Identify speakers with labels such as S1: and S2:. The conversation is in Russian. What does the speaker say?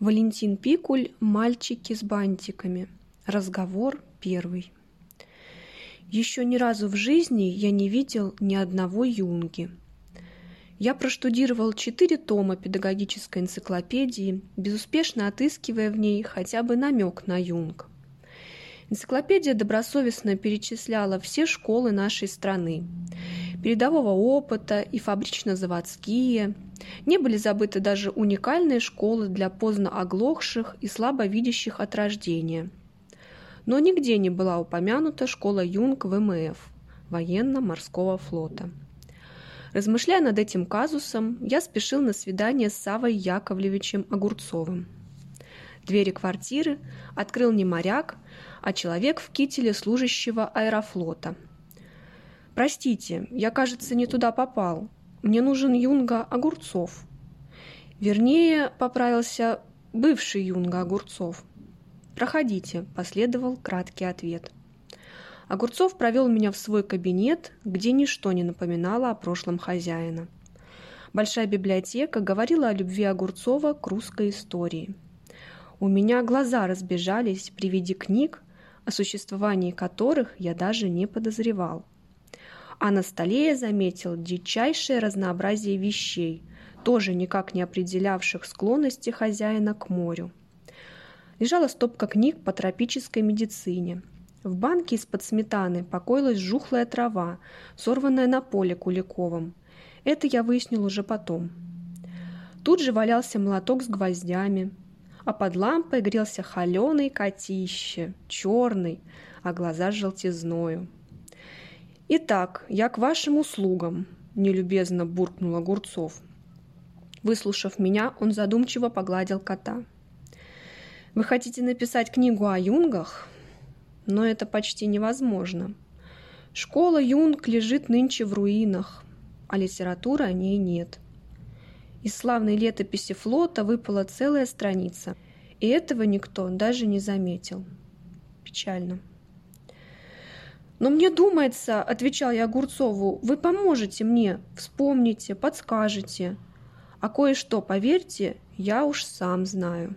S1: Валентин Пикуль «Мальчики с бантиками». Разговор первый. Еще ни разу в жизни я не видел ни одного юнги. Я проштудировал четыре тома педагогической энциклопедии, безуспешно отыскивая в ней хотя бы намек на юнг. Энциклопедия добросовестно перечисляла все школы нашей страны, передового опыта и фабрично-заводские. Не были забыты даже уникальные школы для поздно оглохших и слабовидящих от рождения. Но нигде не была упомянута школа Юнг ВМФ – военно-морского флота. Размышляя над этим казусом, я спешил на свидание с Савой Яковлевичем Огурцовым. Двери квартиры открыл не моряк, а человек в кителе служащего аэрофлота – «Простите, я, кажется, не туда попал. Мне нужен юнга Огурцов». Вернее, поправился бывший юнга Огурцов. «Проходите», – последовал краткий ответ. Огурцов провел меня в свой кабинет, где ничто не напоминало о прошлом хозяина. Большая библиотека говорила о любви Огурцова к русской истории. У меня глаза разбежались при виде книг, о существовании которых я даже не подозревал – а на столе я заметил дичайшее разнообразие вещей, тоже никак не определявших склонности хозяина к морю. Лежала стопка книг по тропической медицине. В банке из-под сметаны покоилась жухлая трава, сорванная на поле Куликовым. Это я выяснил уже потом. Тут же валялся молоток с гвоздями, а под лампой грелся холеный котище, черный, а глаза желтизною. «Итак, я к вашим услугам», – нелюбезно буркнул Огурцов. Выслушав меня, он задумчиво погладил кота. «Вы хотите написать книгу о юнгах? Но это почти невозможно. Школа юнг лежит нынче в руинах, а литературы о ней нет. Из славной летописи флота выпала целая страница, и этого никто даже не заметил. Печально. «Но мне думается, — отвечал я Огурцову, — вы поможете мне, вспомните, подскажете. А кое-что, поверьте, я уж сам знаю».